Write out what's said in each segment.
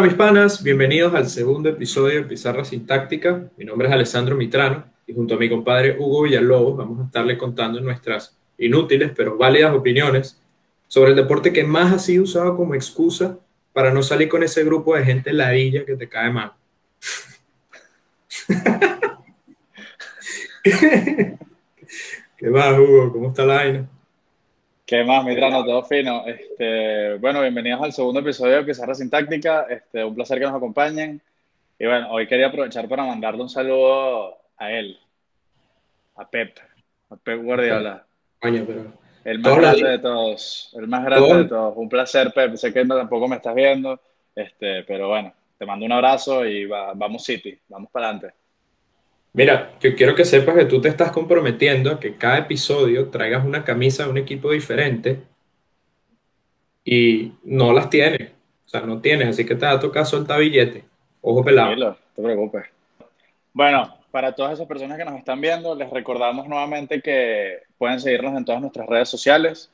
Hola mis panas, bienvenidos al segundo episodio de Pizarra Sintáctica. Mi nombre es Alessandro Mitrano y junto a mi compadre Hugo Villalobos vamos a estarle contando nuestras inútiles pero válidas opiniones sobre el deporte que más ha sido usado como excusa para no salir con ese grupo de gente ladilla que te cae mal. ¿Qué más, Hugo? ¿Cómo está la vaina? ¿Qué más, Mitrano? Todo fino. Este, bueno, bienvenidos al segundo episodio de Pizarra Sintáctica. Este, un placer que nos acompañen. Y bueno, hoy quería aprovechar para mandarle un saludo a él, a Pep, a Pep Guardiola. Coño, pero El más grande de todos, el más grande de todos. Un placer, Pep. Sé que tampoco me estás viendo, este, pero bueno, te mando un abrazo y vamos City, vamos para adelante. Mira, yo quiero que sepas que tú te estás comprometiendo a que cada episodio traigas una camisa de un equipo diferente y no las tienes. O sea, no tienes, así que te va a tocar soltar billete. Ojo pelado. No te preocupes. Bueno, para todas esas personas que nos están viendo, les recordamos nuevamente que pueden seguirnos en todas nuestras redes sociales.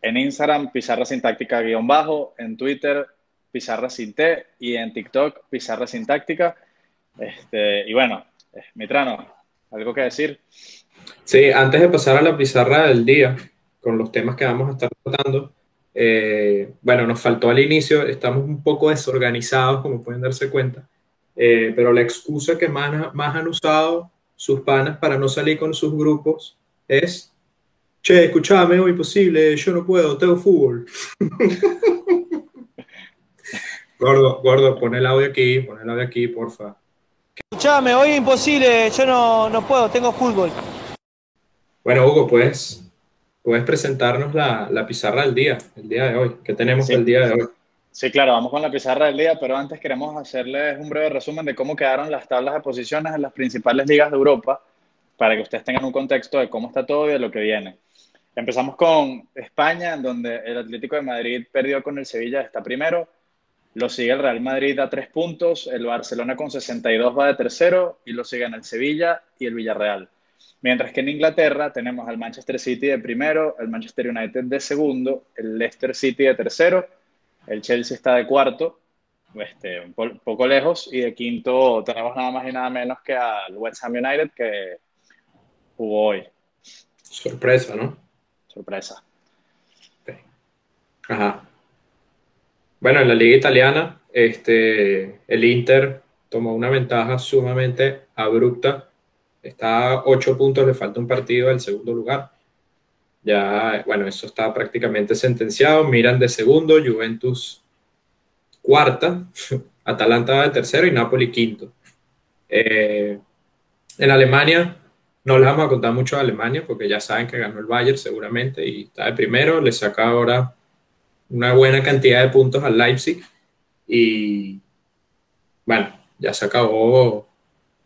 En Instagram, Pizarra Sintáctica guion bajo, en Twitter, Pizarra Sin T y en TikTok, Pizarra Sintáctica. Este, y bueno, Mitrano, ¿algo que decir? Sí, antes de pasar a la pizarra del día, con los temas que vamos a estar tratando, eh, bueno, nos faltó al inicio, estamos un poco desorganizados, como pueden darse cuenta, eh, pero la excusa que más, han usado sus panas para no salir con sus grupos es, che, escúchame, hoy imposible, yo no puedo, tengo fútbol. gordo, gordo, pon el audio aquí, pon el audio aquí, porfa. Escuchame, hoy es imposible, yo no, no puedo, tengo fútbol. Bueno, Hugo, pues puedes presentarnos la, la, pizarra del día, el día de hoy. ¿Qué tenemos el día de hoy? Sí, claro, vamos con la pizarra del día, pero antes queremos hacerles un breve resumen de cómo quedaron las tablas de posiciones en las principales ligas de Europa, para que ustedes tengan un contexto de cómo está todo y de lo que viene. Empezamos con España, en donde el Atlético de Madrid perdió con el Sevilla, está primero. Lo sigue el Real Madrid a tres puntos, el Barcelona con 62 va de tercero y lo siguen el Sevilla y el Villarreal. Mientras que en Inglaterra tenemos al Manchester City de primero, el Manchester United de segundo, el Leicester City de tercero, el Chelsea está de cuarto, este, un poco lejos, y de quinto tenemos nada más y nada menos que al West Ham United que jugó hoy. Sorpresa, ¿no? Sorpresa. Ajá. Bueno, en la liga italiana, este, el Inter tomó una ventaja sumamente abrupta. Está a ocho puntos, le falta un partido al segundo lugar. Ya, bueno, eso está prácticamente sentenciado. Miran de segundo, Juventus cuarta, Atalanta de tercero y Napoli quinto. Eh, en Alemania, no les vamos a contar mucho de Alemania porque ya saben que ganó el Bayern seguramente y está de primero. Le saca ahora una buena cantidad de puntos al Leipzig y bueno, ya se acabó,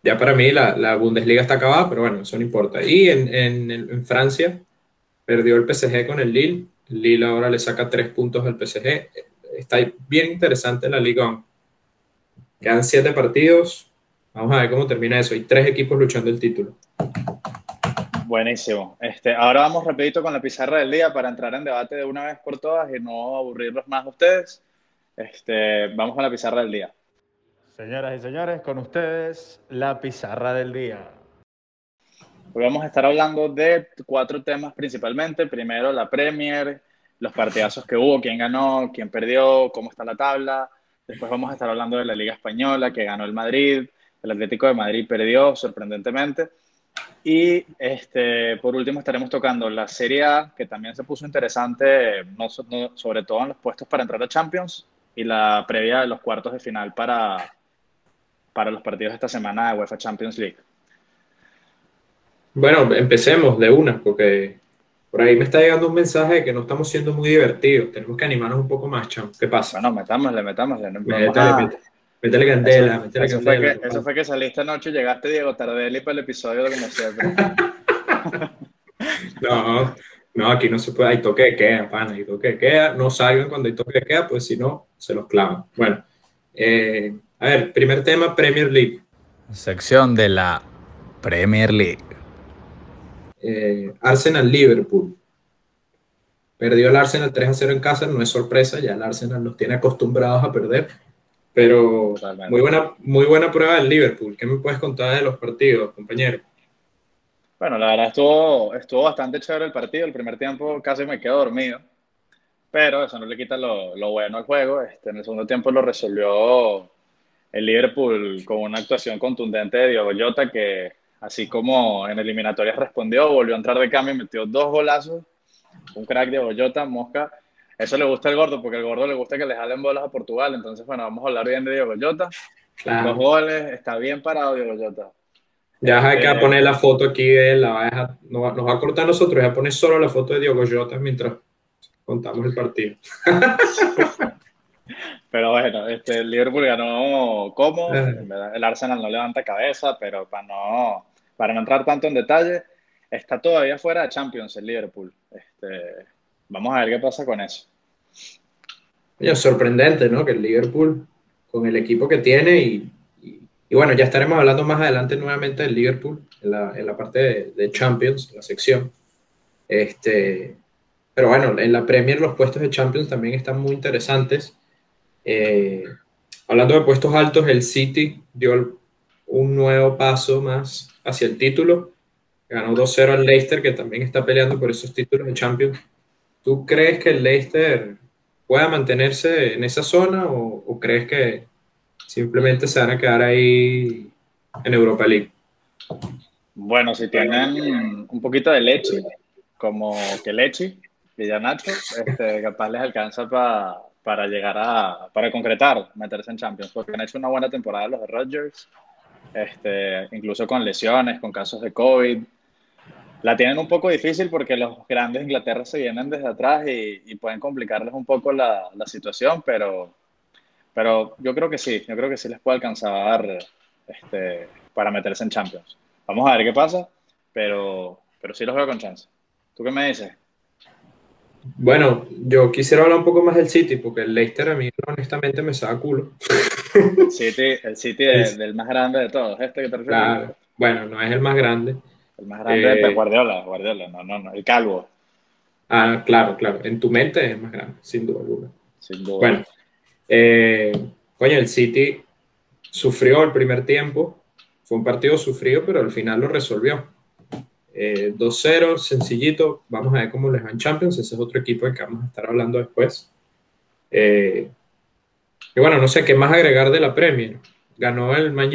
ya para mí la, la Bundesliga está acabada, pero bueno, eso no importa. Y en, en, Francia perdió el PSG con el Lille, Lille ahora le saca tres puntos al PSG, está bien interesante la Liga. Quedan siete partidos, vamos a ver cómo termina eso, hay tres equipos luchando el título. Buenísimo. Este, ahora vamos rapidito con la pizarra del día para entrar en debate de una vez por todas y no aburrirlos más a ustedes. Este, vamos con la pizarra del día. Señoras y señores, con ustedes la pizarra del día. Hoy vamos a estar hablando de cuatro temas principalmente. Primero, la Premier, los partidazos que hubo, quién ganó, quién perdió, cómo está la tabla. Después vamos a estar hablando de la Liga Española, que ganó el Madrid. El Atlético de Madrid perdió, sorprendentemente. Y este, por último estaremos tocando la Serie A, que también se puso interesante, no, sobre todo en los puestos para entrar a Champions, y la previa de los cuartos de final para, para los partidos de esta semana de UEFA Champions League. Bueno, empecemos de una, porque por ahí me está llegando un mensaje de que no estamos siendo muy divertidos. Tenemos que animarnos un poco más, Cham. ¿Qué pasa? Bueno, metámosle, metámosle. No métele, métele, candela, eso, eso Fue que, eso fue que saliste anoche y llegaste Diego Tardelli para el episodio de como siempre. no, no, aquí no se puede. Hay toque de queda, pana. Hay toque de queda. No salgan cuando hay toque de queda, pues si no, se los clavan. Bueno, eh, a ver, primer tema, Premier League. Sección de la Premier League. Eh, Arsenal-Liverpool. Perdió el Arsenal 3 a 0 en casa, no es sorpresa, ya el Arsenal nos tiene acostumbrados a perder. Pero muy buena, muy buena prueba del Liverpool. ¿Qué me puedes contar de los partidos, compañero? Bueno, la verdad estuvo, estuvo bastante chévere el partido. El primer tiempo casi me quedo dormido, pero eso no le quita lo, lo bueno al juego. Este, en el segundo tiempo lo resolvió el Liverpool con una actuación contundente de Diogo Jota que, así como en eliminatorias respondió, volvió a entrar de cambio y metió dos golazos. Un crack de Jota, Mosca eso le gusta al gordo, porque al gordo le gusta que le jalen bolas a Portugal. Entonces, bueno, vamos a hablar bien de Diego Jota. Claro. Los goles, está bien parado Diego Jota. Ya hay que este, poner la foto aquí de él, la va a nos, va, a cortar nosotros, ya poner solo la foto de Diego Jota mientras contamos el partido. pero bueno, este, el Liverpool ganó como, el Arsenal no levanta cabeza, pero para no, para no entrar tanto en detalle, está todavía fuera de Champions el Liverpool. Este, Vamos a ver qué pasa con eso. Es sorprendente, ¿no? Que el Liverpool, con el equipo que tiene, y, bueno, ya estaremos hablando más adelante nuevamente del Liverpool en la, parte de, Champions, la sección. Este, pero bueno, en la Premier los puestos de Champions también están muy interesantes. Eh, hablando de puestos altos, el City dio un nuevo paso más hacia el título. Ganó 2-0 al Leicester, que también está peleando por esos títulos de Champions. ¿Tú crees que el Leicester pueda mantenerse en esa zona o, crees que simplemente se van a quedar ahí en Europa League? Bueno, si tienen un poquito de leche, como que leche, y ya Nacho, este, capaz les alcanza para llegar a, para concretar, meterse en Champions, porque han hecho una buena temporada los de Rodgers, este, incluso con lesiones, con casos de COVID, la tienen un poco difícil porque los grandes de Inglaterra se vienen desde atrás y, pueden complicarles un poco la, situación, pero, pero yo creo que sí, yo creo que sí les puede alcanzar este, para meterse en Champions. Vamos a ver qué pasa, pero, pero sí los veo con chance. ¿Tú qué me dices? Bueno, yo quisiera hablar un poco más del City, porque el Leicester a mí honestamente me saca culo. City, el City es, del más grande de todos, este que te refieres. bueno, no es el más grande, el más grande es eh, Guardiola, Guardiola, no, no, no, el calvo. Ah, claro, claro. En tu mente es más grande, sin duda alguna. Sin duda. Bueno, eh, coño, el City sufrió el primer tiempo. Fue un partido sufrido, pero al final lo resolvió. 2-0, eh, sencillito. Vamos a ver cómo les va en Champions. Ese es otro equipo del que vamos a estar hablando después. y bueno, no sé qué más agregar de la Premier. Ganó el Man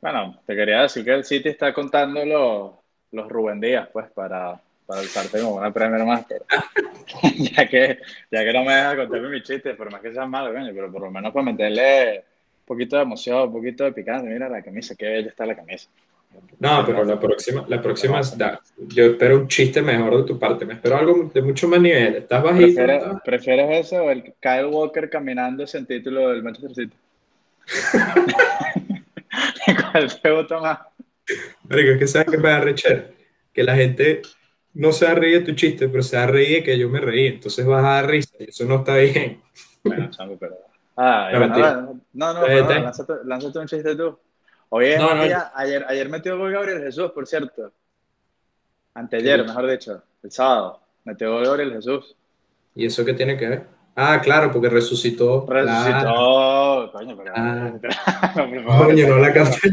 bueno, te quería decir que el City está contando los, los Rubén Díaz, pues, para, para alzarte como una Premier Master. ya, que, ya que no me deja contarme mis chistes, por más que sean malos, pero por lo menos para meterle un poquito de emoción, un poquito de picante. Mira la camisa, qué bella está la camisa. No, pero la próxima, la próxima yo espero un chiste mejor de tu parte, me espero algo de mucho más nivel. ¿Estás bajito? ¿Prefieres, eso o el Kyle Walker caminando sin título del Manchester City? ¿Cuál te gusta más? es que sabes que me da rechar. Que la gente no se ríe de tu chiste, pero se da de que yo me reí. Entonces vas a dar risa y eso no está bien. Bueno, chamo, pero. Ah, no, no, no, no, lánzate, lánzate, un chiste tú. Oye, no, ayer, ayer metió gol Gabriel Jesús, por cierto. Anteayer, mejor dicho, el sábado. Metió gol Gabriel Jesús. ¿Y eso qué tiene que ver? Ah, claro, porque resucitó. Resucitó, coño, pero. Ah. no, coño, no la capté.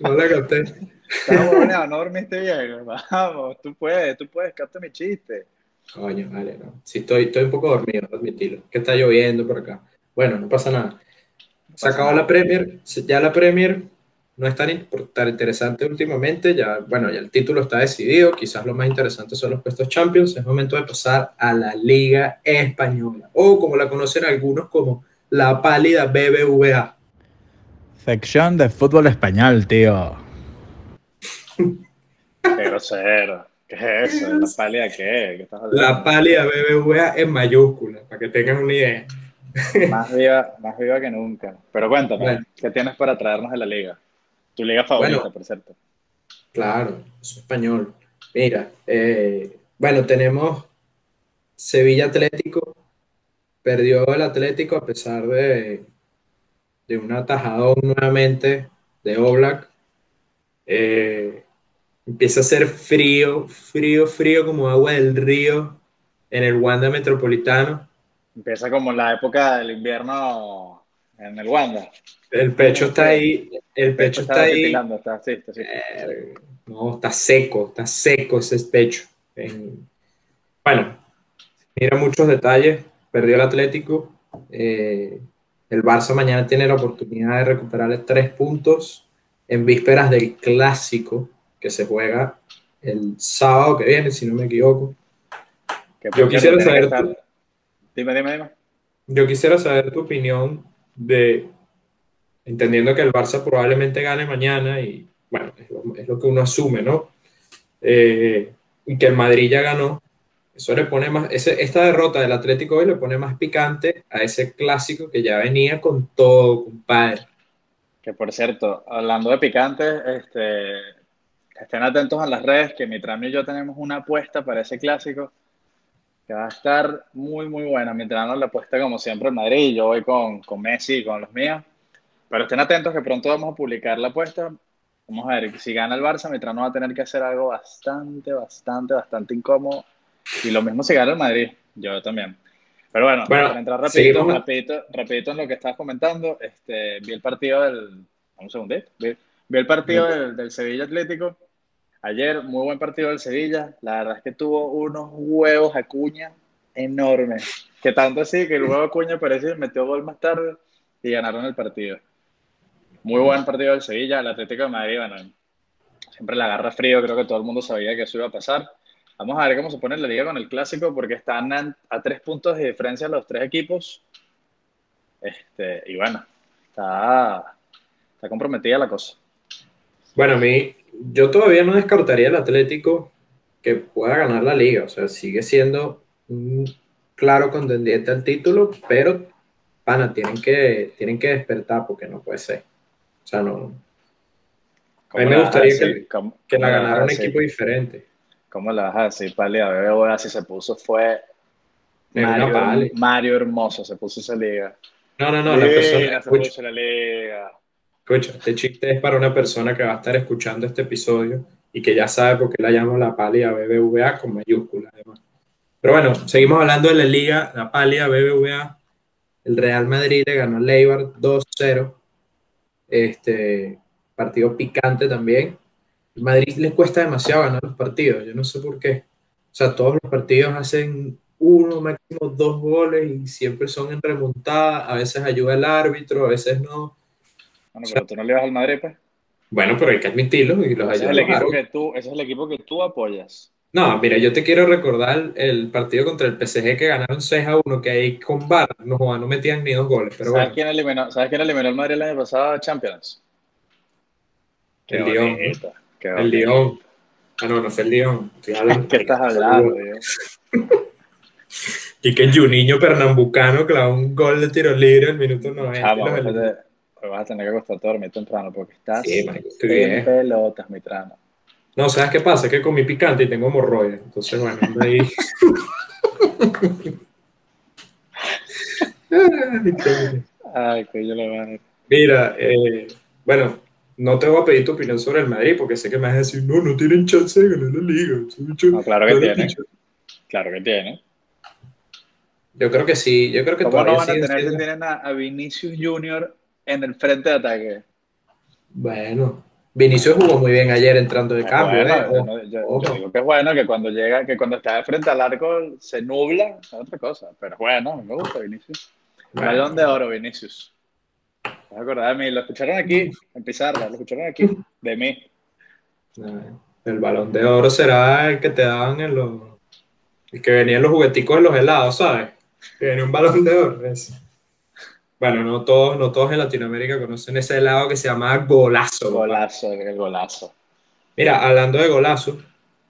No la capté. Estamos no dormiste bien. Vamos, tú puedes, tú puedes, capta mi chiste. Coño, vale, no. Sí, estoy, estoy un poco dormido, admitirlo. Que está lloviendo por acá. Bueno, no pasa nada. Se acabó la Premier, ya la Premier no es tan, interesante últimamente, ya, bueno, ya el título está decidido, quizás lo más interesante son los puestos Champions, es momento de pasar a la Liga Española, o como la conocen algunos como la pálida BBVA. Sección de fútbol español, tío. Qué grosero. ¿Qué es eso? ¿La pálida qué? la pálida BBVA en mayúscula, para que tengan una idea. Más viva, más viva que nunca. Pero cuéntame, ¿qué tienes para traernos de la liga? Tu liga favorita, por cierto. Claro, es español. Mira, eh, bueno, tenemos Sevilla Atlético. Perdió el Atlético a pesar de, de un atajadón nuevamente de Oblak. Eh, empieza a ser frío, frío, frío como agua del río en el Wanda Metropolitano. Empieza como la época del invierno en el Wanda. El pecho está ahí, el pecho está ahí. titilando, está, sí, está, sí. Eh, no, está seco, está seco ese pecho. En- Bueno, mira muchos detalles. Perdió el Atlético. eh, el Barça mañana tiene la oportunidad de recuperar tres puntos en vísperas del clásico que se juega el sábado que viene, si no me equivoco. Yo quisiera saber estar- Dime, dime, dime. Yo quisiera saber tu opinión de, entendiendo que el Barça probablemente gane mañana y bueno, es lo, es lo que uno asume, ¿no? Eh, y que el Madrid ya ganó. Eso le pone más, ese, esta derrota del Atlético hoy le pone más picante a ese clásico que ya venía con todo, compadre. Que por cierto, hablando de picantes, este, estén atentos a las redes, que Mitrano y yo tenemos una apuesta para ese clásico que va a estar muy, muy buena. Mitrano le apuesta como siempre en Madrid, y yo voy con, con Messi y con los míos. Pero estén atentos que pronto vamos a publicar la apuesta. Vamos a ver, si gana el Barça, Mitrano va a tener que hacer algo bastante, bastante, bastante incómodo. Y lo mismo si gana el Madrid, yo también. Pero bueno, Bueno, para entrar rapidito, seguimos. rapidito, rapidito en lo que estabas comentando, este, vi el partido del... Un segundito. Vi, vi el partido del, del Sevilla Atlético. Ayer, muy buen partido del Sevilla. La verdad es que tuvo unos huevos Acuña enormes. Que tanto así que el huevo Acuña parece que metió gol más tarde y ganaron el partido. Muy buen partido del Sevilla. El Atlético de Madrid, bueno, siempre la agarra frío. Creo que todo el mundo sabía que eso iba a pasar. Vamos a ver cómo se pone la liga con el clásico, porque están a, a tres puntos de diferencia los tres equipos. Este, y bueno, está, está comprometida la cosa. Bueno, a mí, yo todavía no descartaría el Atlético que pueda ganar la liga. O sea, sigue siendo un claro contendiente al título, pero, pana, tienen que, tienen que despertar porque no puede ser. O sea, no, A mí me ¿Cómo la vas a gustaría que- ¿Cómo- que cómo la ganara un equipo diferente. ¿Cómo la vas a decir, Pali? A BBVA si se puso fue Mario. Mario Hermoso, se puso esa liga. No, no, no, la persona, se escucha, puso la liga. escucha, este chiste es para una persona que va a estar escuchando este episodio y que ya sabe por qué la llamo la pálida BBVA con mayúsculas además. Pero bueno, seguimos hablando de la liga, la pálida BBVA. El Real Madrid le ganó Eibar 2-0. Este partido picante también. El Madrid le cuesta demasiado ganar los partidos, yo no sé por qué. O sea, todos los partidos hacen uno, máximo dos goles y siempre son en remontada. A veces ayuda el árbitro, a veces no. Bueno, pero tú no le vas al Madrid, pues. Bueno, pero hay que admitirlo y los Ese es, el equipo que tú, ese es el equipo que tú apoyas. No, mira, yo te quiero recordar el partido contra el PSG que ganaron 6 a 1, que ahí con VAR no, joda, no metían ni dos goles, pero ¿Sabes, bueno, quién eliminó, ¿Sabes quién eliminó al Madrid el año pasado Champions? Qué El Lyon. Qué el. Lyon. Ah, no, no fue el Lyon. Estoy hablando- ¿Qué estás hablando? Y que Juninho Pernambucano clavó un gol de tiro libre al minuto 90. Chamo, Los vas a tener- vas a tener que acostarte a dormir temprano porque estás Sí, en pelotas, mi trano. No, ¿sabes qué pasa? Es que comí picante y tengo hemorroides. Entonces, bueno, ahí. Ay, coño. Ay, que yo lo Mira, eh, bueno, no te voy a pedir tu opinión sobre el Madrid porque sé que me vas a decir, no, no tienen chance de ganar la liga. No, claro que no, tienen. Claro que tiene. Yo creo que sí, yo creo que ¿Cómo no todavía van a tener si siendo- tienen a, a Vinicius Junior en el frente de ataque? Bueno, Vinicius jugó muy bien ayer entrando de cambio, bueno, ¿eh? yo, yo- digo que es bueno que cuando llega, que cuando está de frente al arco se nubla, es otra cosa. Pero bueno, me gusta Vinicius. Bueno. Balón de oro, Vinicius. ¿Te vas a acordar de mí? Lo escucharon aquí, en Pizarra, lo escucharon aquí, de mí. El balón de oro será el que te daban en los. El que venía en los jugueticos de los helados, ¿sabes? Que venía un balón de oro. ese. Bueno, no todos, no todos en Latinoamérica conocen ese helado que se llama golazo. Golazo, el golazo. Mira, hablando de golazo,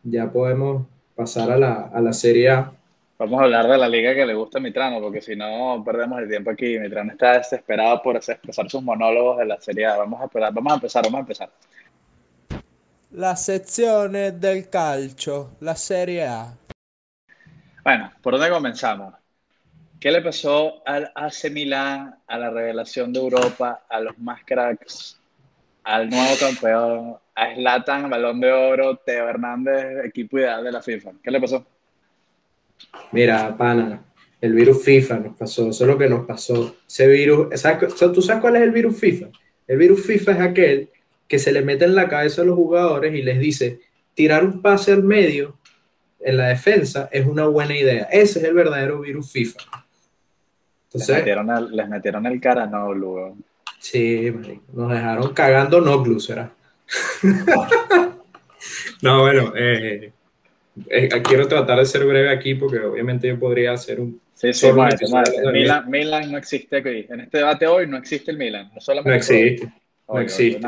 ya podemos pasar a la, a la Serie A. Vamos a hablar de la liga que le gusta a Mitrano, porque si no perdemos el tiempo aquí. Mitrano está desesperado por expresar sus monólogos de la serie A. Vamos a, esperar, vamos a empezar, vamos a empezar. La sezione del calcio, la Serie A. Bueno, ¿por dónde comenzamos? ¿Qué le pasó al AC Milán, a la revelación de Europa, a los más cracks, al nuevo campeón, a Zlatan, balón de oro, Teo Hernández, equipo ideal de la FIFA? ¿Qué le pasó? Mira, pana, El virus FIFA nos pasó, eso es lo que nos pasó. Ese virus, ¿sabes, ¿tú sabes cuál es el virus FIFA? El virus FIFA es aquel que se le mete en la cabeza a los jugadores y les dice, tirar un pase al medio en la defensa es una buena idea. Ese es el verdadero virus FIFA. Entonces, les, metieron el, les metieron el cara, no, luego. Sí, nos dejaron cagando no será. no, bueno, eh, eh, quiero tratar de ser breve aquí porque obviamente yo podría hacer un... Sí, sí, Milan, Milan, no existe aquí. En este debate hoy no existe el Milan. No, no existe. no existe.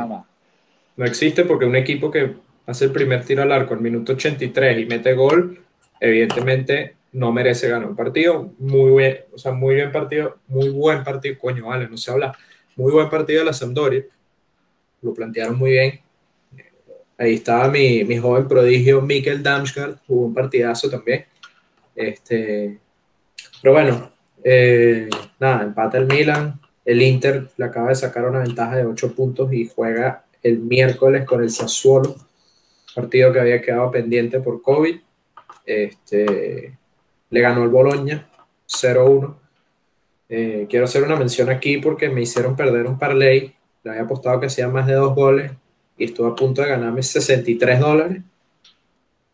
No existe porque un equipo que hace el primer tiro al arco al minuto 83 y mete gol, evidentemente no merece ganar un partido. Muy bien, o sea, muy bien partido, muy buen partido, coño, vale, no se habla. Muy buen partido de la Sampdoria. Lo plantearon muy bien. Ahí estaba mi, mi joven prodigio Mikkel Damsgaard, jugó un partidazo también. Este, pero bueno, eh, nada, empata el Milan. El Inter le acaba de sacar una ventaja de 8 puntos y juega el miércoles con el Sassuolo, partido que había quedado pendiente por COVID. Este, le ganó el Bologna 0-1. Eh, quiero hacer una mención aquí porque me hicieron perder un parlay. Le había apostado que hacía más de dos goles y estuve a punto de ganarme 63 dólares.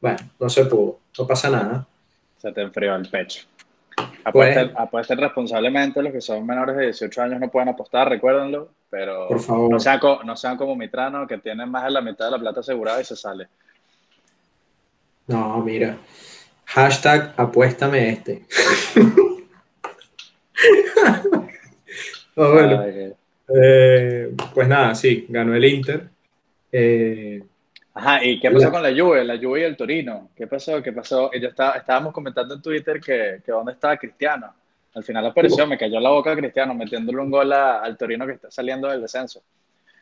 Bueno, no se pudo, no pasa nada. Se te enfrió el pecho. Apuesten, pues, responsablemente, los que son menores de 18 años no pueden apostar, recuérdenlo, pero Por favor. No, sean, no sean como Mitrano, que tienen más de la mitad de la plata asegurada y se sale. No, mira. Hashtag apuéstame este. bueno. Eh, pues nada, sí, ganó el Inter. Eh, Ajá, ¿y qué pasó con la Juve? La Juve y el Torino. ¿Qué pasó? ¿Qué pasó? Yo estaba, estábamos comentando en Twitter que, que dónde estaba Cristiano. Al final apareció, me cayó la boca Cristiano metiéndole un gol al Torino que está saliendo del descenso.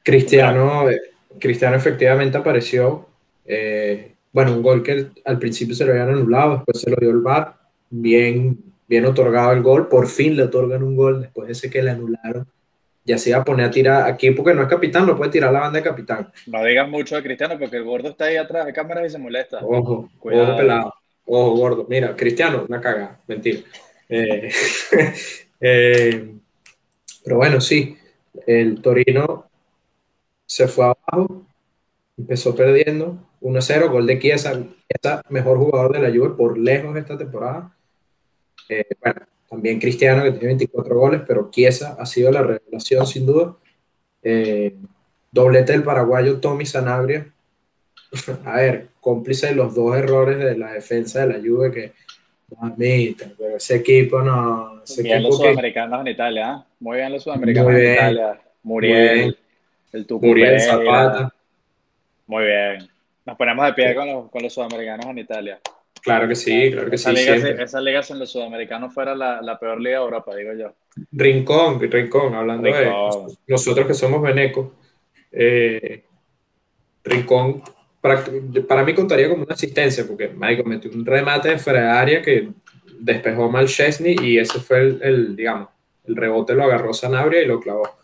Cristiano, eh, Cristiano efectivamente apareció. Eh, bueno, un gol que al principio se lo habían anulado, después se lo dio el VAR. Bien, bien otorgado el gol. Por fin le otorgan un gol después de ese que le anularon ya se iba a poner a tirar aquí porque no es capitán, no puede tirar la banda de capitán. No digas mucho de Cristiano porque el gordo está ahí atrás de cámaras y se molesta. Ojo, ojo pelado, ojo gordo. Mira, Cristiano, una caga, mentira. Eh, eh, pero bueno, sí, el Torino se fue abajo, empezó perdiendo 1-0, gol de Chiesa, Chiesa, mejor jugador de la Juve por lejos esta temporada. Eh, bueno, también Cristiano, que tiene 24 goles, pero Chiesa ha sido la revelación sin duda. Eh, doblete del paraguayo Tommy Sanabria. A ver, cómplice de los dos errores de la defensa de la Juve que mamita, pero ese equipo no. Ese bien los sudamericanos en Italia, ¿eh? muy bien los sudamericanos en Italia. Muriel, el Tucu Muriel Zapata. Muy bien. Nos ponemos de pie con los, con los sudamericanos en Italia. Claro que sí, claro que esa sí. Liga, esa liga en los sudamericanos fuera la, la, peor liga de Europa, digo yo. Rincón, Rincón, hablando de nosotros que somos venecos. Eh, Rincón, para, para, mí contaría como una asistencia, porque Michael metió un remate de fuera de área que despejó mal Chesney y ese fue el, el, digamos, el rebote lo agarró Sanabria y lo clavó.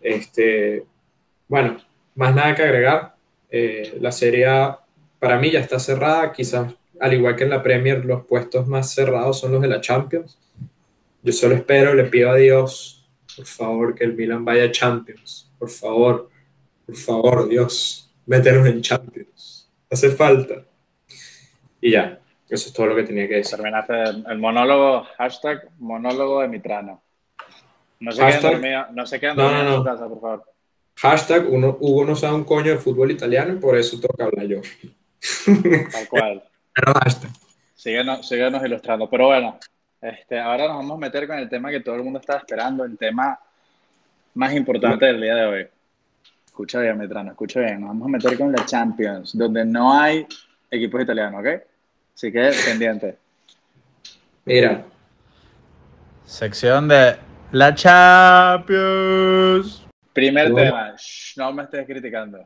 Este, bueno, más nada que agregar. Eh, la serie para mí ya está cerrada, quizás al igual que en la Premier, los puestos más cerrados son los de la Champions. Yo solo espero, le pido a Dios, por favor, que el Milan vaya a Champions. Por favor, por favor, Dios, métenos en Champions. Hace falta. Y ya, eso es todo lo que tenía que decir. Terminaste el monólogo, hashtag monólogo de Mitrano. No se queden dormidos, no se queden dormidos en su casa, por favor. Hashtag uno, Hugo no sabe un coño de fútbol italiano y por eso toca hablar yo. Tal cual. Pero basta. Síguenos, ilustrando. Pero bueno, este, ahora nos vamos a meter con el tema que todo el mundo estaba esperando, el tema más importante del día de hoy. Escucha bien, Metrano, escucha bien. Nos vamos a meter con la Champions, donde no hay equipos italianos, ¿ok? Así que pendiente. Mira. Sección de la Champions. Primer tema. no me estés criticando.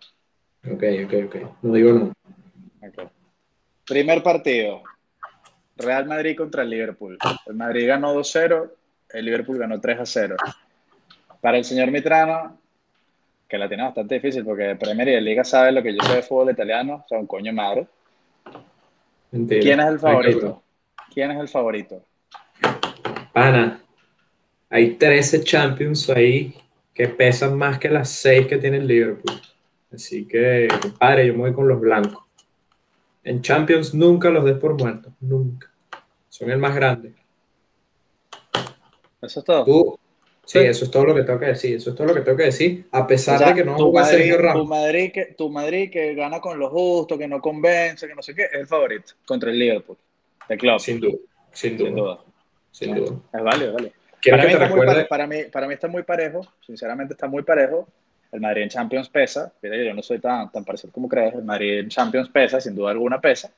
Ok, ok, ok. No digo no. Okay. Primer partido. Real Madrid contra el Liverpool. El Madrid ganó 2-0, el Liverpool ganó 3-0. Para el señor Mitrano, que la tiene bastante difícil porque Premier y de Liga sabe lo que yo sé de fútbol italiano, son coño madre. ¿Quién es el favorito? ¿Quién es el favorito? Pana, hay 13 Champions ahí que pesan más que las 6 que tiene el Liverpool. Así que, padre, yo me voy con los blancos. En Champions nunca los des por muertos, nunca. Son el más grande. Eso es todo. Tú, sí, Sí. eso es todo lo que tengo que decir. Eso es todo lo que tengo que decir. A pesar O sea, de que no tu, juega Madrid, Sergio tu, Ramos. Madrid que, tu Madrid que gana con lo justo, que no convence, que no sé qué, es el favorito contra el Liverpool. El club, sin, Sin duda, sin duda, duda. sin duda. Es válido. Quiero Para que mí, está muy para, mí, para mí está muy parejo, sinceramente está muy parejo. El Madrid en Champions pesa, yo no soy tan, tan parecido como crees, el Madrid en Champions pesa, sin duda alguna pesa,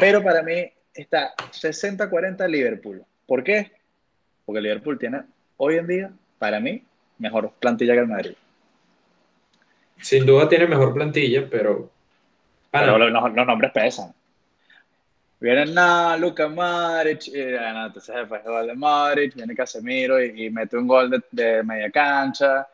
pero para mí está 60-40 Liverpool. ¿Por qué? Porque Liverpool tiene hoy en día, para mí, mejor plantilla que el Madrid. Sin duda tiene mejor plantilla, pero. Los, los- los nombres pesan. Viene nada, Luka Modric, y, bueno, entonces después el gol de Modric, viene Casemiro y, y mete un gol de, de media cancha.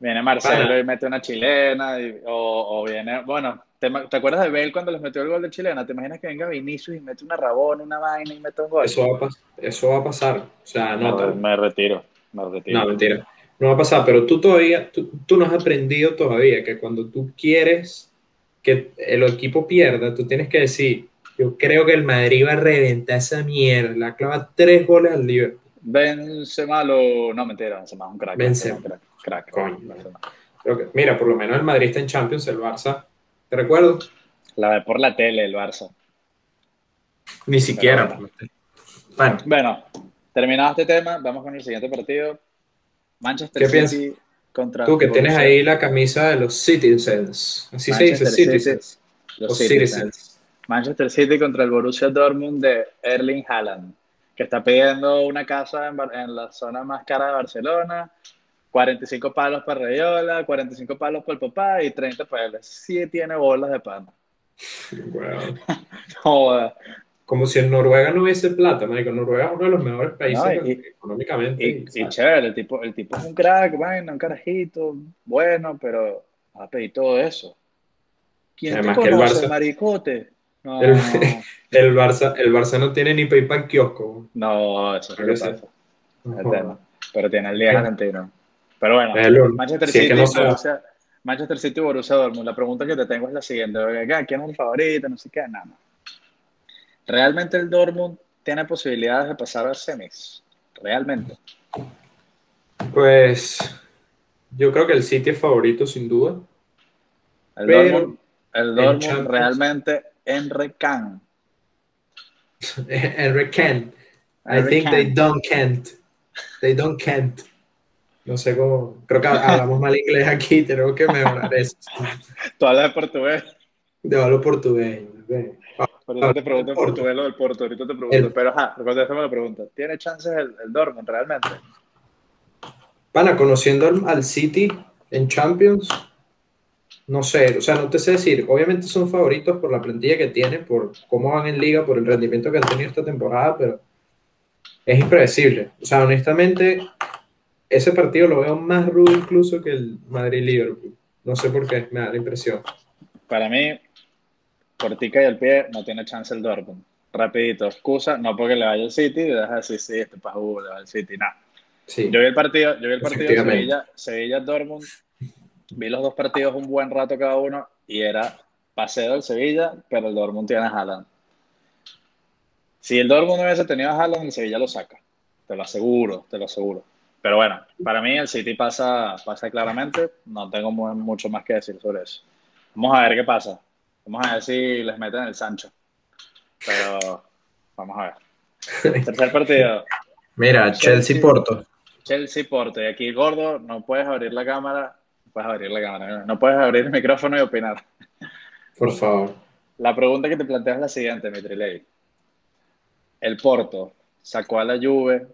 Viene Marcelo y mete una chilena. y- o, o viene, bueno, ¿te, te acuerdas de Bale cuando les metió el gol de chilena? ¿Te imaginas que venga Vinicius y mete una rabona, una vaina y mete un gol? eso, va a eso va a pasar. O sea, anota. me retiro, me retiro. No, mentira. No va a pasar, pero tú todavía, tú, tú no has aprendido todavía que cuando tú quieres que el equipo pierda, tú tienes que decir, yo creo que el Madrid va a reventar esa mierda, la clava tres goles al Liverpool. Benzema lo... No, mentira, Benzema es un crack. Benzema. Crack, crack, Coño. Que- mira, por lo menos el Madrid está en Champions, el Barça, ¿te recuerdo? La ve por la tele el Barça. Ni siquiera. bueno. Bueno, Bueno, terminado este tema, vamos con el siguiente partido. Manchester ¿Qué City contra tú que tienes ahí la camisa de los Citizens, así se dice, Manchester Citizens, los Citizens. Citizens. Manchester City contra el Borussia Dortmund de Erling Haaland, que está pidiendo una casa en la zona más cara de Barcelona, 45 palos para Rayola, 45 palos para el papá y 30 para él. Sí tiene bolas de pana. Wow. Joda. Como si en Noruega no hubiese plata, marico. Noruega es uno de los mejores países No, y- económicamente. Y, y, chévere, el tipo, el tipo es un crack, bueno, un carajito, bueno, pero a pedir todo eso. ¿Quién Además te que el conoce, Barça- maricote? No, El- El Barça, el Barça no tiene ni PayPal kiosco. no, eso es lo que pasa, el tema. Pero tiene el 10 argentino. Pero bueno, Manchester si es City, que no se- Borussia, Manchester City, Borussia Dortmund. La pregunta que te tengo es la siguiente. ¿quién es el favorito? No sé qué, nada. ¿Realmente el Dortmund tiene posibilidades de pasar a semis? Realmente. Pues yo creo que el City es favorito sin duda. El Pero Dortmund, el Dortmund realmente Enre Can. Henry Kent. I Henry think Kent. they don't can't. They don't can't. No sé cómo. Creo que hablamos mal inglés aquí. Tenemos que mejorar eso. Tú hablas de portugués. De hablo portugués. ¿ves? Por eso te pregunto en portugués lo del Porto. Ahorita te pregunto. El- Pero, ajá, contéstame la pregunta. ¿Tiene chances el, el Dortmund realmente? Pana, conociendo al, al City en Champions, no sé, o sea, no te sé decir, obviamente son favoritos por la plantilla que tienen, por cómo van en liga, por el rendimiento que han tenido esta temporada, pero es impredecible. O sea, honestamente, ese partido lo veo más rudo incluso que el Madrid-Liverpool. No sé por qué, me da la impresión. Para mí, cortica y al pie, no tiene chance el Dortmund. Rapidito, excusa, no porque le vaya al City, y deja de decir, sí, este pajú le va al City, nada. Sí, Yo vi el partido, yo vi el partido de. Sevilla, Sevilla Dortmund, vi los dos partidos un buen rato cada uno y era paseo del Sevilla, pero el Dortmund tiene a Haaland. Si el Dortmund no hubiese tenido a Haaland, el Sevilla lo saca. Te lo aseguro, te lo aseguro. Pero bueno, para mí el City pasa, pasa claramente. No tengo mu- mucho más que decir sobre eso. Vamos a ver qué pasa. Vamos a ver si les meten el Sancho. Pero vamos a ver. Tercer partido. Mira, Chelsea- Chelsea-Porto. Chelsea Porto. Y aquí, gordo, no puedes abrir la cámara. No puedes abrir la cámara. No puedes abrir el micrófono y opinar. Por favor. La pregunta que te planteo es la siguiente, Mitriley. El Porto sacó a la Juve,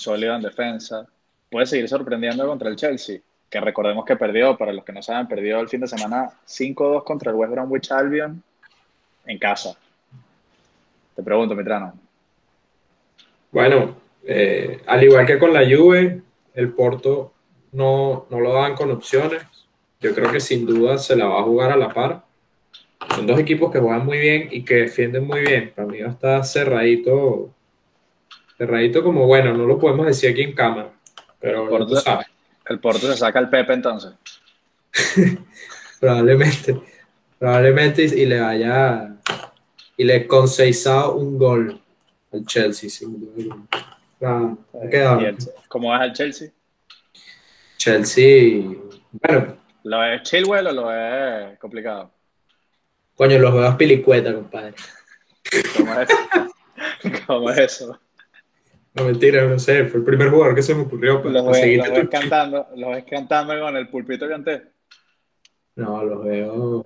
sólido en defensa. Puede seguir sorprendiendo contra el Chelsea, que recordemos que perdió, para los que no saben, perdió el fin de semana 5-2 contra el West Bromwich Albion en casa. Te pregunto, Mitrano. Bueno, eh, al igual que con la Juve, el Porto no, no lo daban con opciones. Yo creo que sin duda se la va a jugar a la par. Son dos equipos que juegan muy bien y que defienden muy bien. Para mí va cerradito Cerradito como bueno, no lo podemos decir aquí en cámara, pero Porto, tú sabes. El Porto se saca el Pepe entonces. probablemente, probablemente y, y le vaya y le conceizado un gol al Chelsea, sin duda alguna. Ah, ha quedado. Y el- ¿Cómo es el Chelsea? Chelsea, bueno, ¿Lo es Chilwell o lo es complicado? coño, los veo a pilicueta, compadre. ¿Cómo es eso? ¿Cómo es eso? No, mentira, no sé, fue el primer jugador que se me ocurrió para, Los para ves, los ves cantando, los ves cantando con el pulpito que antes. No, los veo.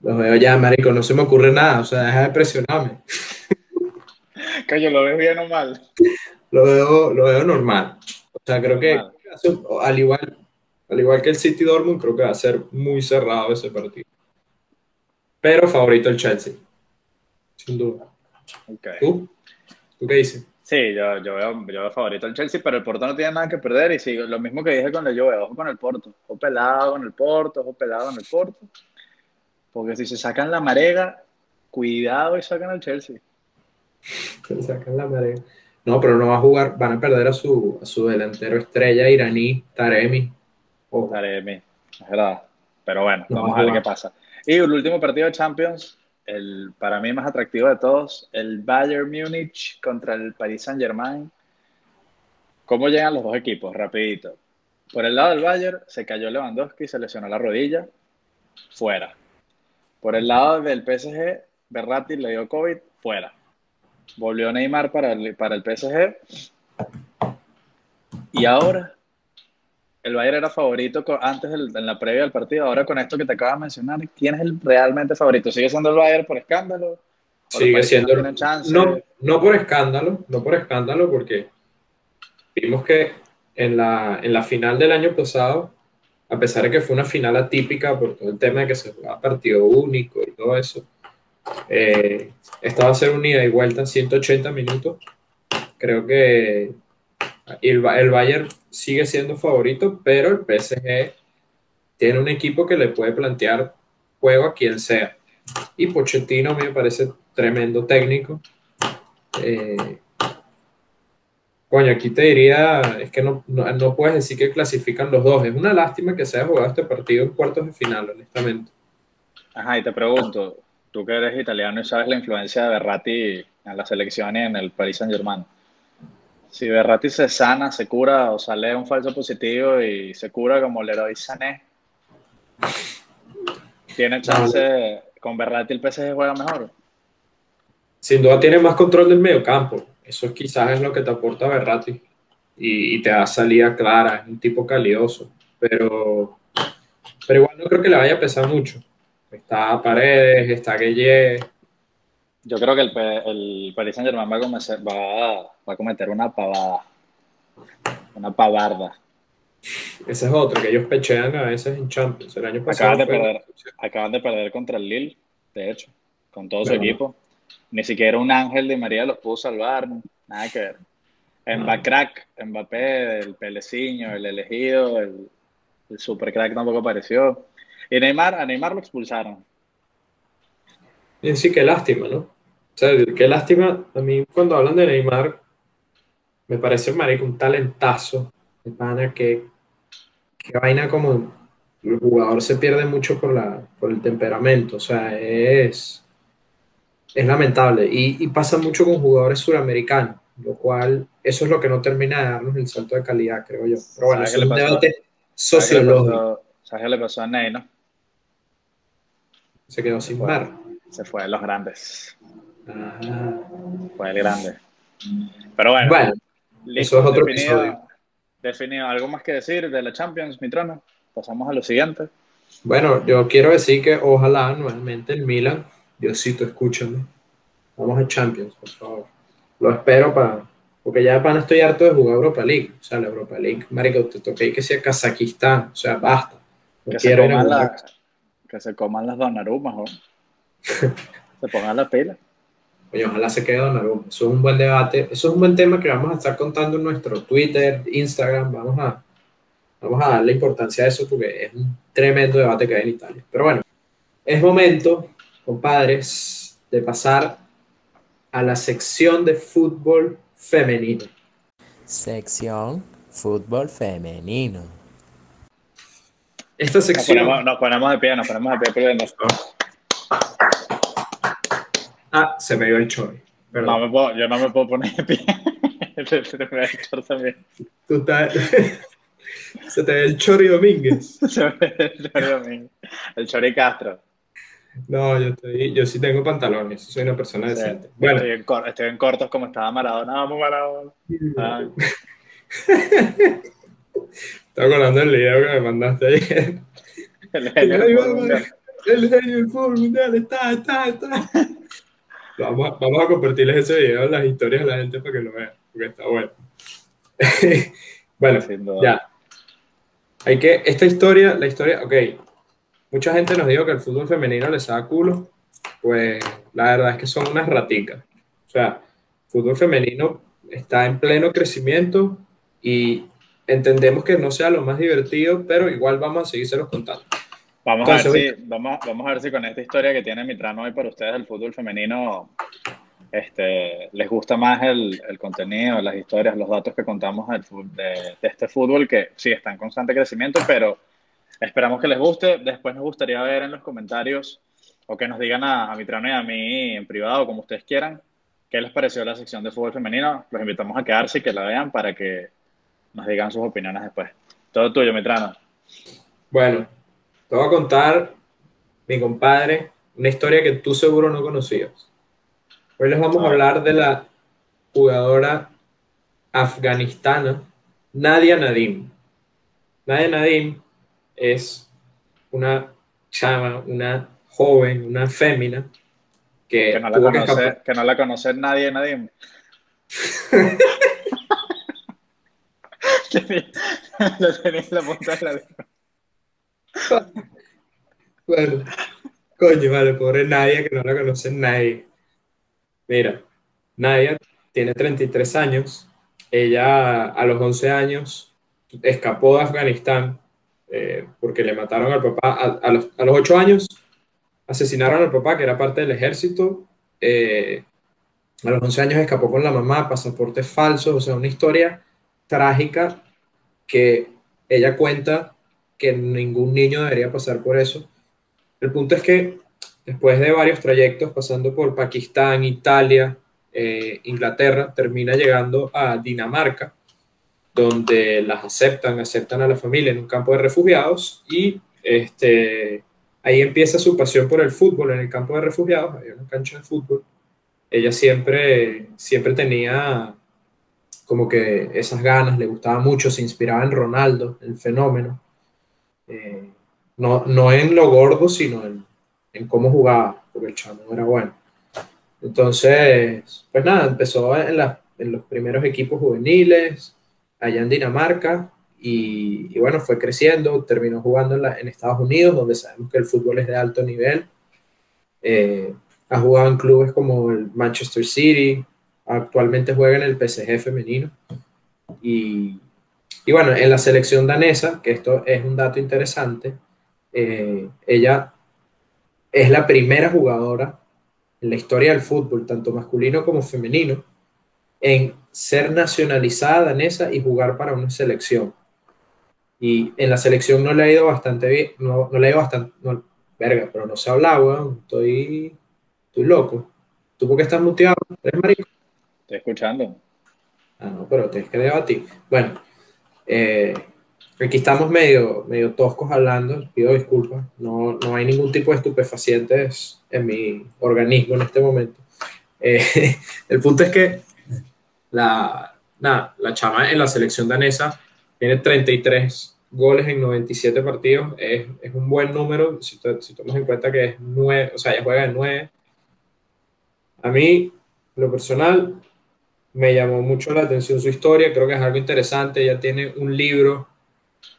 Los veo ya, marico, no se me ocurre nada, o sea, deja de presionarme. Coño, lo ves bien o mal. Lo veo, lo veo normal. O sea, creo que al igual, al igual que el City Dortmund, creo que va a ser muy cerrado ese partido. Pero favorito el Chelsea. Sin duda. Ok. ¿Tú? ¿Tú qué dices? Sí, yo, yo, veo, yo veo favorito al Chelsea, pero el Porto no tiene nada que perder. Y sí, lo mismo que dije con el Juve, ojo con el Porto. Ojo pelado con el Porto, ojo pelado con el Porto. Porque si se sacan la marega, cuidado y sacan al Chelsea. Se sacan la marea. No, pero no va a jugar, van a perder a su, a su delantero estrella iraní, Taremi. Ojo. Taremi, es verdad. Pero bueno, No, vamos a ver no. qué pasa. Y el último partido de Champions, el para mí más atractivo de todos, el Bayern Múnich contra el Paris Saint-Germain. ¿Cómo llegan los dos equipos? Rapidito. Por el lado del Bayern se cayó Lewandowski, se lesionó la rodilla, fuera. Por el lado del PSG, Berratti le dio COVID, fuera. Volvió Neymar para el, para el PSG. Y ahora el Bayern era favorito antes del- en la previa del partido. Ahora con esto que te acabas de mencionar, ¿quién es el realmente favorito? ¿Sigue siendo el Bayern por escándalo? ¿O los Sigue siendo. chance? No, no por escándalo, no por escándalo, porque vimos que en la, en la final del año pasado, a pesar de que fue una final atípica por todo el tema de que se jugaba partido único y todo eso, eh, esta va a ser un ida y vuelta en 180 minutos. Creo que el, Ba- el Bayern sigue siendo favorito, pero el PSG tiene un equipo que le puede plantear juego a quien sea. Y Pochettino me parece tremendo técnico. Eh, coño, aquí te diría, es que no, puedes decir que clasifican los dos. Es una lástima que se haya jugado este partido en cuartos de final, honestamente. Ajá, y te pregunto, tú que eres italiano y sabes la influencia de Berratti en la selección y en el Paris Saint-Germain. Si Berratti se sana, se cura o sale un falso positivo y se cura como Leroy Sané, ¿tiene chance con Berratti el PSG juega mejor? Sin duda tiene más control del mediocampo. Eso es quizás es lo que te aporta Berratti. Y, y te da salida clara, es un tipo calidoso. Pero, pero igual no creo que le vaya a pesar mucho. Está Paredes, está Gueye. Yo creo que el, el Paris Saint-Germain va a, cometer, va, va a cometer una pavada, una pavarda. Ese es otro, que ellos pechean a veces en Champions. El año pasado Acaban de perder. Acaban de perder contra el Lille, de hecho, con todo su equipo. Ni siquiera un ángel de María los pudo salvar, nada que ver. Mbappé, Mbappé, el Peleciño, el elegido, el, el super crack tampoco apareció. Y Neymar, a Neymar lo expulsaron. Y sí, qué lástima, ¿no? O sea, qué lástima. A mí, cuando hablan de Neymar, me parece, marico, un talentazo. De pana que, que vaina como el jugador se pierde mucho por, la, por el temperamento. O sea, es, es lamentable. Y, y pasa mucho con jugadores suramericanos, lo cual, eso es lo que no termina de darnos el salto de calidad, creo yo. Pero bueno, ¿Sabes eso qué es un pasó? debate ¿Sabes qué le sociológico. ¿Sabes qué le pasó a Ney, no? Se quedó sin mar. Se fue de los grandes. Ah. Fue el grande. Pero bueno, Bueno, listo, eso es otro definido, episodio. definido. ¿Algo más que decir de la Champions, Mitrono? Pasamos a lo siguiente. Bueno, yo quiero decir que ojalá nuevamente el Milan, Diosito, escúchame. Vamos a Champions, por favor. Lo espero para. Porque ya de pana estoy harto de jugar Europa League. O sea, la Europa League, marico, te ir que sea Kazajistán. O sea, basta. No Que se, coman la- que se coman las donarumas, ¿o? Se pongan las pilas. Oye, ojalá se quede Donnarumma. Eso es un buen debate. Eso es un buen tema que vamos a estar contando en nuestro Twitter, Instagram. Vamos a, vamos a darle importancia a eso porque es un tremendo debate que hay en Italia. Pero bueno, es momento, compadres, de pasar a la sección de fútbol femenino. Sección fútbol femenino. Esta Nos sección... ponemos, nos ponemos de pie, nos ponemos de pie pidiendo. Ah, se me dio el chori. No me puedo, yo no me puedo poner de pie. Se me ve el chor también. Tú estás- se te ve el chori Domínguez. Se me ve el chor también. El Chori Castro. No, yo, estoy, yo sí tengo pantalones, soy una persona Sí. decente. Bueno, Estoy, en cor- estoy en cortos como estaba Maradona. Vamos, Maradona. Ay, estaba acordando del video que me mandaste ayer. el. El del fútbol mundial está, está, está. Vamos, a- vamos a compartirles ese video, las historias a la gente para que lo vean, porque está bueno. bueno, ya. Hay que, esta historia, la historia, ok. Mucha gente nos dijo que el fútbol femenino les da culo. Pues la verdad es que son unas raticas. O sea, el fútbol femenino está en pleno crecimiento y entendemos que no sea lo más divertido, pero igual vamos a seguírselos contando. Vamos a, ver si, vamos, vamos a ver si con esta historia que tiene Mitrano hoy para ustedes del fútbol femenino este, les gusta más el, el contenido, las historias, los datos que contamos del de este fútbol que sí está en constante crecimiento, pero esperamos que les guste. Después nos gustaría ver en los comentarios o que nos digan a, a Mitrano y a mí en privado, como ustedes quieran, qué les pareció la sección de fútbol femenino. Los invitamos a quedarse y que la vean para que nos digan sus opiniones después. Todo tuyo, Mitrano. Bueno, te voy a contar, mi compadre, una historia que tú seguro no conocías. Hoy les vamos a hablar de la jugadora afganistana Nadia Nadim. Nadia Nadim es una chama, una joven, una fémina que, Que no la que conoce, escapar. que no la conoce nadie, en la punta de la. Bueno, coño, vale, pobre Nadia que no la conoce nadie. Mira, Nadia tiene 33 años. Ella a los 11 años escapó de Afganistán eh, porque le mataron al papá. A, a los, a los 8 años asesinaron al papá, que era parte del ejército. Eh, a los 11 años escapó con la mamá, pasaportes falsos, o sea, una historia trágica que ella cuenta que ningún niño debería pasar por eso. El punto es que después de varios trayectos pasando por Pakistán, Italia, eh, Inglaterra, termina llegando a Dinamarca, donde las aceptan, aceptan a la familia en un campo de refugiados y este, ahí empieza su pasión por el fútbol en el campo de refugiados, hay una cancha de fútbol. Ella siempre, siempre tenía como que esas ganas, le gustaba mucho, se inspiraba en Ronaldo, el fenómeno. No, no en lo gordo, sino en, en cómo jugaba, porque el chamo era bueno. Entonces, pues nada, empezó en, los primeros equipos juveniles, allá en Dinamarca, y, y bueno, fue creciendo, terminó jugando en Estados Unidos, donde sabemos que el fútbol es de alto nivel. Eh, ha jugado en clubes como el Manchester City, actualmente juega en el PSG femenino. Y, y bueno, en la selección danesa, que esto es un dato interesante, eh, ella es la primera jugadora en la historia del fútbol, tanto masculino como femenino, en ser nacionalizada danesa y jugar para una selección. Y en la selección no le ha ido bastante bien, no, no le ha ido bastante, no, verga, pero no se habla, weón, estoy, estoy loco. ¿Tú por qué estás muteado? ¿Eres marico? Estoy escuchando. Ah, no, pero tienes que debatir. Bueno, eh, aquí estamos medio, medio toscos hablando, pido disculpas. No, no hay ningún tipo de estupefacientes en mi organismo en este momento. Eh, el punto es que la, nada, la chama en la selección danesa tiene 33 goles en 97 partidos. Es, es un buen número si, si tomas en cuenta que es 9, o sea, ella juega de 9. A mí, lo personal, me llamó mucho la atención su historia, creo que es algo interesante, ella tiene un libro,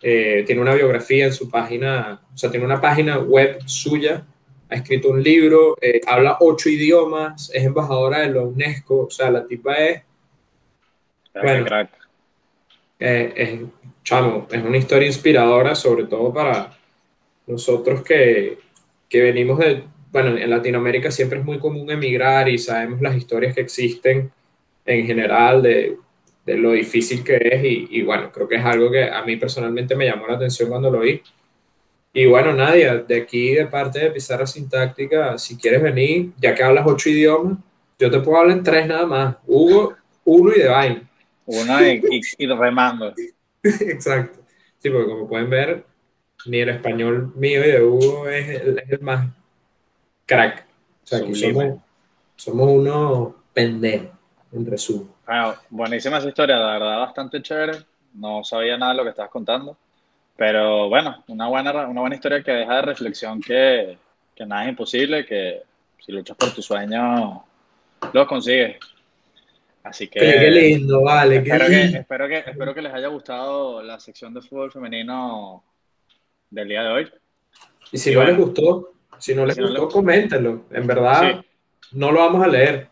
eh, tiene una biografía en su página, o sea, tiene una página web suya, ha escrito un libro, eh, habla ocho idiomas, es embajadora de la UNESCO, o sea, la tipa es, Bueno. crack. eh, es, chamo, es una historia inspiradora, sobre todo para nosotros que, que venimos de, bueno, en Latinoamérica siempre es muy común emigrar y sabemos las historias que existen en general, de, de lo difícil que es y, y, bueno, creo que es algo que a mí personalmente me llamó la atención cuando lo vi. Y bueno, Nadia, de aquí de parte de Pizarra Sintáctica, si quieres venir, ya que hablas ocho idiomas, yo te puedo hablar en tres nada más, Hugo, uno y de vaina. Uno y, y, y remando. Exacto. Sí, porque como pueden ver, ni el español mío y de Hugo es el, es el más crack. O sea, que somos, somos unos pendejos, en resumen. Bueno, buenísima esa historia, la verdad, bastante chévere. No sabía nada de lo que estabas contando. Pero bueno, una buena, una buena historia que deja de reflexión que, que nada es imposible, que si luchas por tu sueño, lo consigues. Así que. Qué, qué lindo, vale. Espero, qué que, lindo. espero, que, espero que les haya gustado la sección de fútbol femenino del día de hoy. Y si Y no bueno. les gustó, si no les Si no gustó, les- coméntenlo. En verdad, Sí. no lo vamos a leer,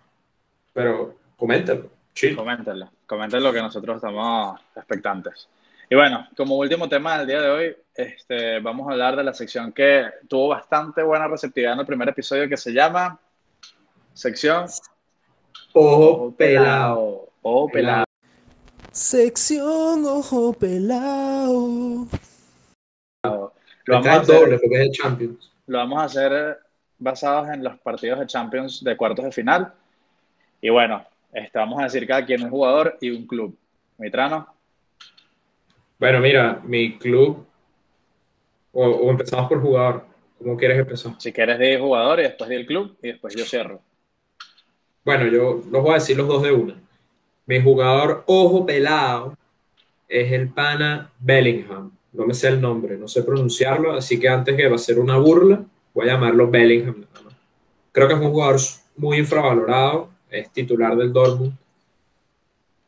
pero coméntenlo. Chill. Coméntenlo, comenten lo que nosotros estamos expectantes. Y bueno, como último tema del día de hoy, este, vamos a hablar de la sección que tuvo bastante buena receptividad en el primer episodio que se llama sección Ojo pelado. Ojo pelado. Sección ojo pelado. Lo vamos, a hacer, doble porque es el Champions. lo vamos a hacer basados en los partidos de Champions de cuartos de final. Y bueno, este, vamos a decir cada quien un jugador y un club. Mitrano, Bueno, mira, mi club, o, o empezamos por jugador. ¿Cómo quieres empezar? si quieres di jugador y después di el club y después yo cierro. Bueno, yo los voy a decir los dos de una. Mi jugador ojo pelado es el pana Bellingham. No me sé el nombre, no sé pronunciarlo, así que antes que va a ser una burla, voy a llamarlo Bellingham. Creo que es un jugador muy infravalorado, es titular del Dortmund.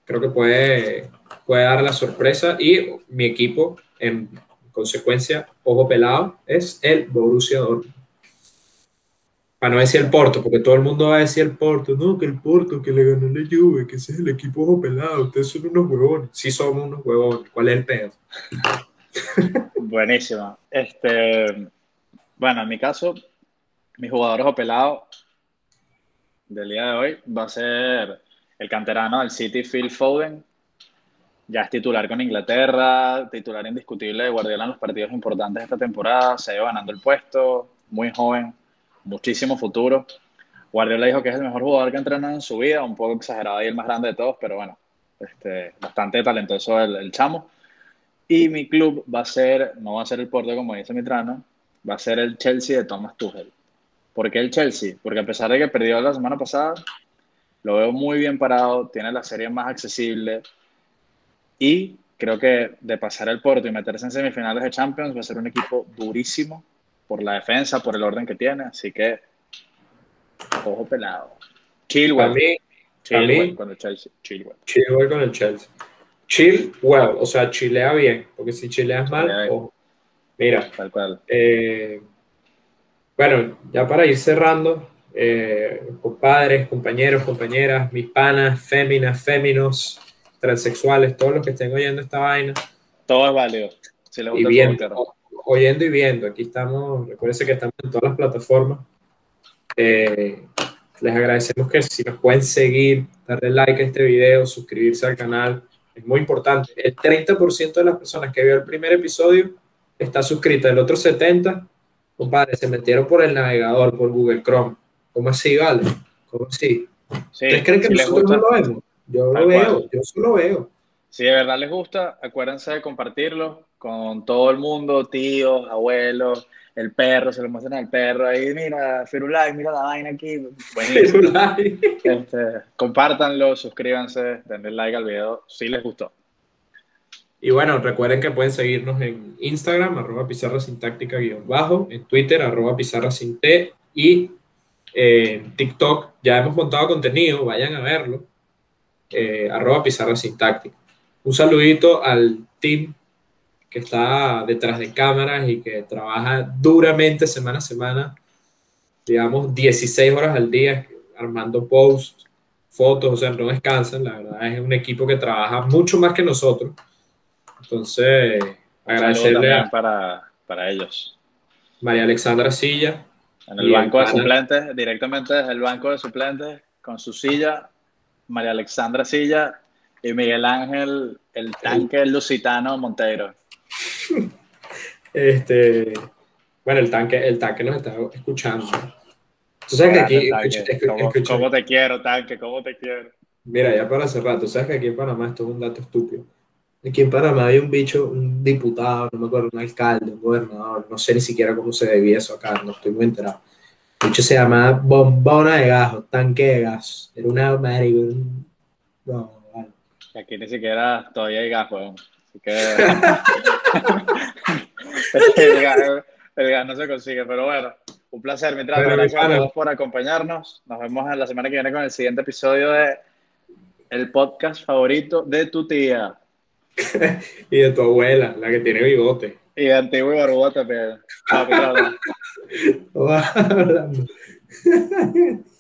Creo que puede, puede dar la sorpresa y mi equipo, en consecuencia, ojo pelado, es el Borussia Dortmund. Para no decir el Porto, porque todo el mundo va a decir el Porto, no, que el Porto, que le ganó la Juve, que ese es el equipo ojo pelado, ustedes son unos huevones. Sí somos unos huevones, ¿cuál es el pedo? Buenísimo. Este, bueno, en mi caso, mi jugador ojo pelado del día de hoy va a ser el canterano del City, Phil Foden. Ya es titular con Inglaterra, titular indiscutible de Guardiola en los partidos importantes de esta temporada, se ha ido ganando el puesto, muy joven, muchísimo futuro. Guardiola dijo que es el mejor jugador que ha entrenado en su vida, un poco exagerado y el más grande de todos, pero bueno, este, bastante talentoso el, chamo. Y mi club va a ser, no va a ser el Porto como dice Mitrano, va a ser el Chelsea de Thomas Tuchel. ¿Por qué el Chelsea? Porque a pesar de que perdió la semana pasada, lo veo muy bien parado, tiene la serie más accesible y creo que de pasar el Porto y meterse en semifinales de Champions va a ser un equipo durísimo por la defensa, por el orden que tiene, así que ojo pelado. Chilwell, Chilwell con el Chelsea, Chilwell. Chilwell con el Chelsea. Chill well, o sea, chilea bien, porque si chileas Chilea mal, bien. ojo. Mira, Tal cual. eh, bueno, ya para ir cerrando, eh, compadres, compañeros, compañeras, mis panas, féminas, féminos, transexuales, todos los que estén oyendo esta vaina Todo es válido. Si les y gusta el viendo, fútbol, o- oyendo y viendo. Aquí estamos, recuerden que estamos en todas las plataformas. Eh, les agradecemos que si nos pueden seguir, darle like a este video, suscribirse al canal, es muy importante. El 30% de las personas que vio el primer episodio está suscrita, el otro 70%, compadre, se metieron por el navegador, por Google Chrome. ¿Cómo así, vale? ¿Cómo así? Sí, ¿Ustedes creen que si nosotros gusta, no lo vemos? Yo lo veo, cual. yo solo veo. si de verdad les gusta, acuérdense de compartirlo con todo el mundo, tíos, abuelos, el perro, se lo muestran al perro ahí, mira, Firulai, mira la vaina aquí, buenísimo. Este, compártanlo, suscríbanse, denle like al video si les gustó. Y bueno, recuerden que pueden seguirnos en Instagram, arroba pizarra sintáctica guion bajo, en Twitter, arroba pizarra sin T, y eh, en TikTok ya hemos montado contenido, vayan a verlo, eh, arroba pizarra. Un saludito al team que está detrás de cámaras y que trabaja duramente semana a semana, digamos 16 horas al día, armando posts, fotos, o sea, no descansan, la verdad es un equipo que trabaja mucho más que nosotros. Entonces, agradecerle para, para ellos. María Alexandra Silla. En el banco de suplentes, directamente desde el banco de suplentes, con su silla, María Alexandra Silla y Miguel Ángel, el tanque lusitano Monteiro. Este, bueno, el tanque, el tanque nos está escuchando. Tú sabes que aquí, Grande, escucha- tanque. escu- ¿Cómo, escucha- cómo te quiero, tanque? ¿Cómo te quiero? mira, ya para cerrar, tú sabes que aquí en Panamá esto es un dato estúpido. Aquí en Panamá hay un bicho, un diputado, no me acuerdo, un alcalde, un gobernador, no sé ni siquiera cómo se debía eso acá, no estoy muy enterado. El bicho se llamaba bombona de gas, o tanque de gas. Era una un- no, vale. Aquí ni siquiera todavía hay gas, weón. Así que. el, gas, el gas no se consigue, pero bueno, un placer. Gracias a mi pana. todos por acompañarnos. Nos vemos la semana que viene con el siguiente episodio de el podcast favorito de tu tía Y de tu abuela, la que tiene bigote. y de Antiguo y Barbota. Hablando.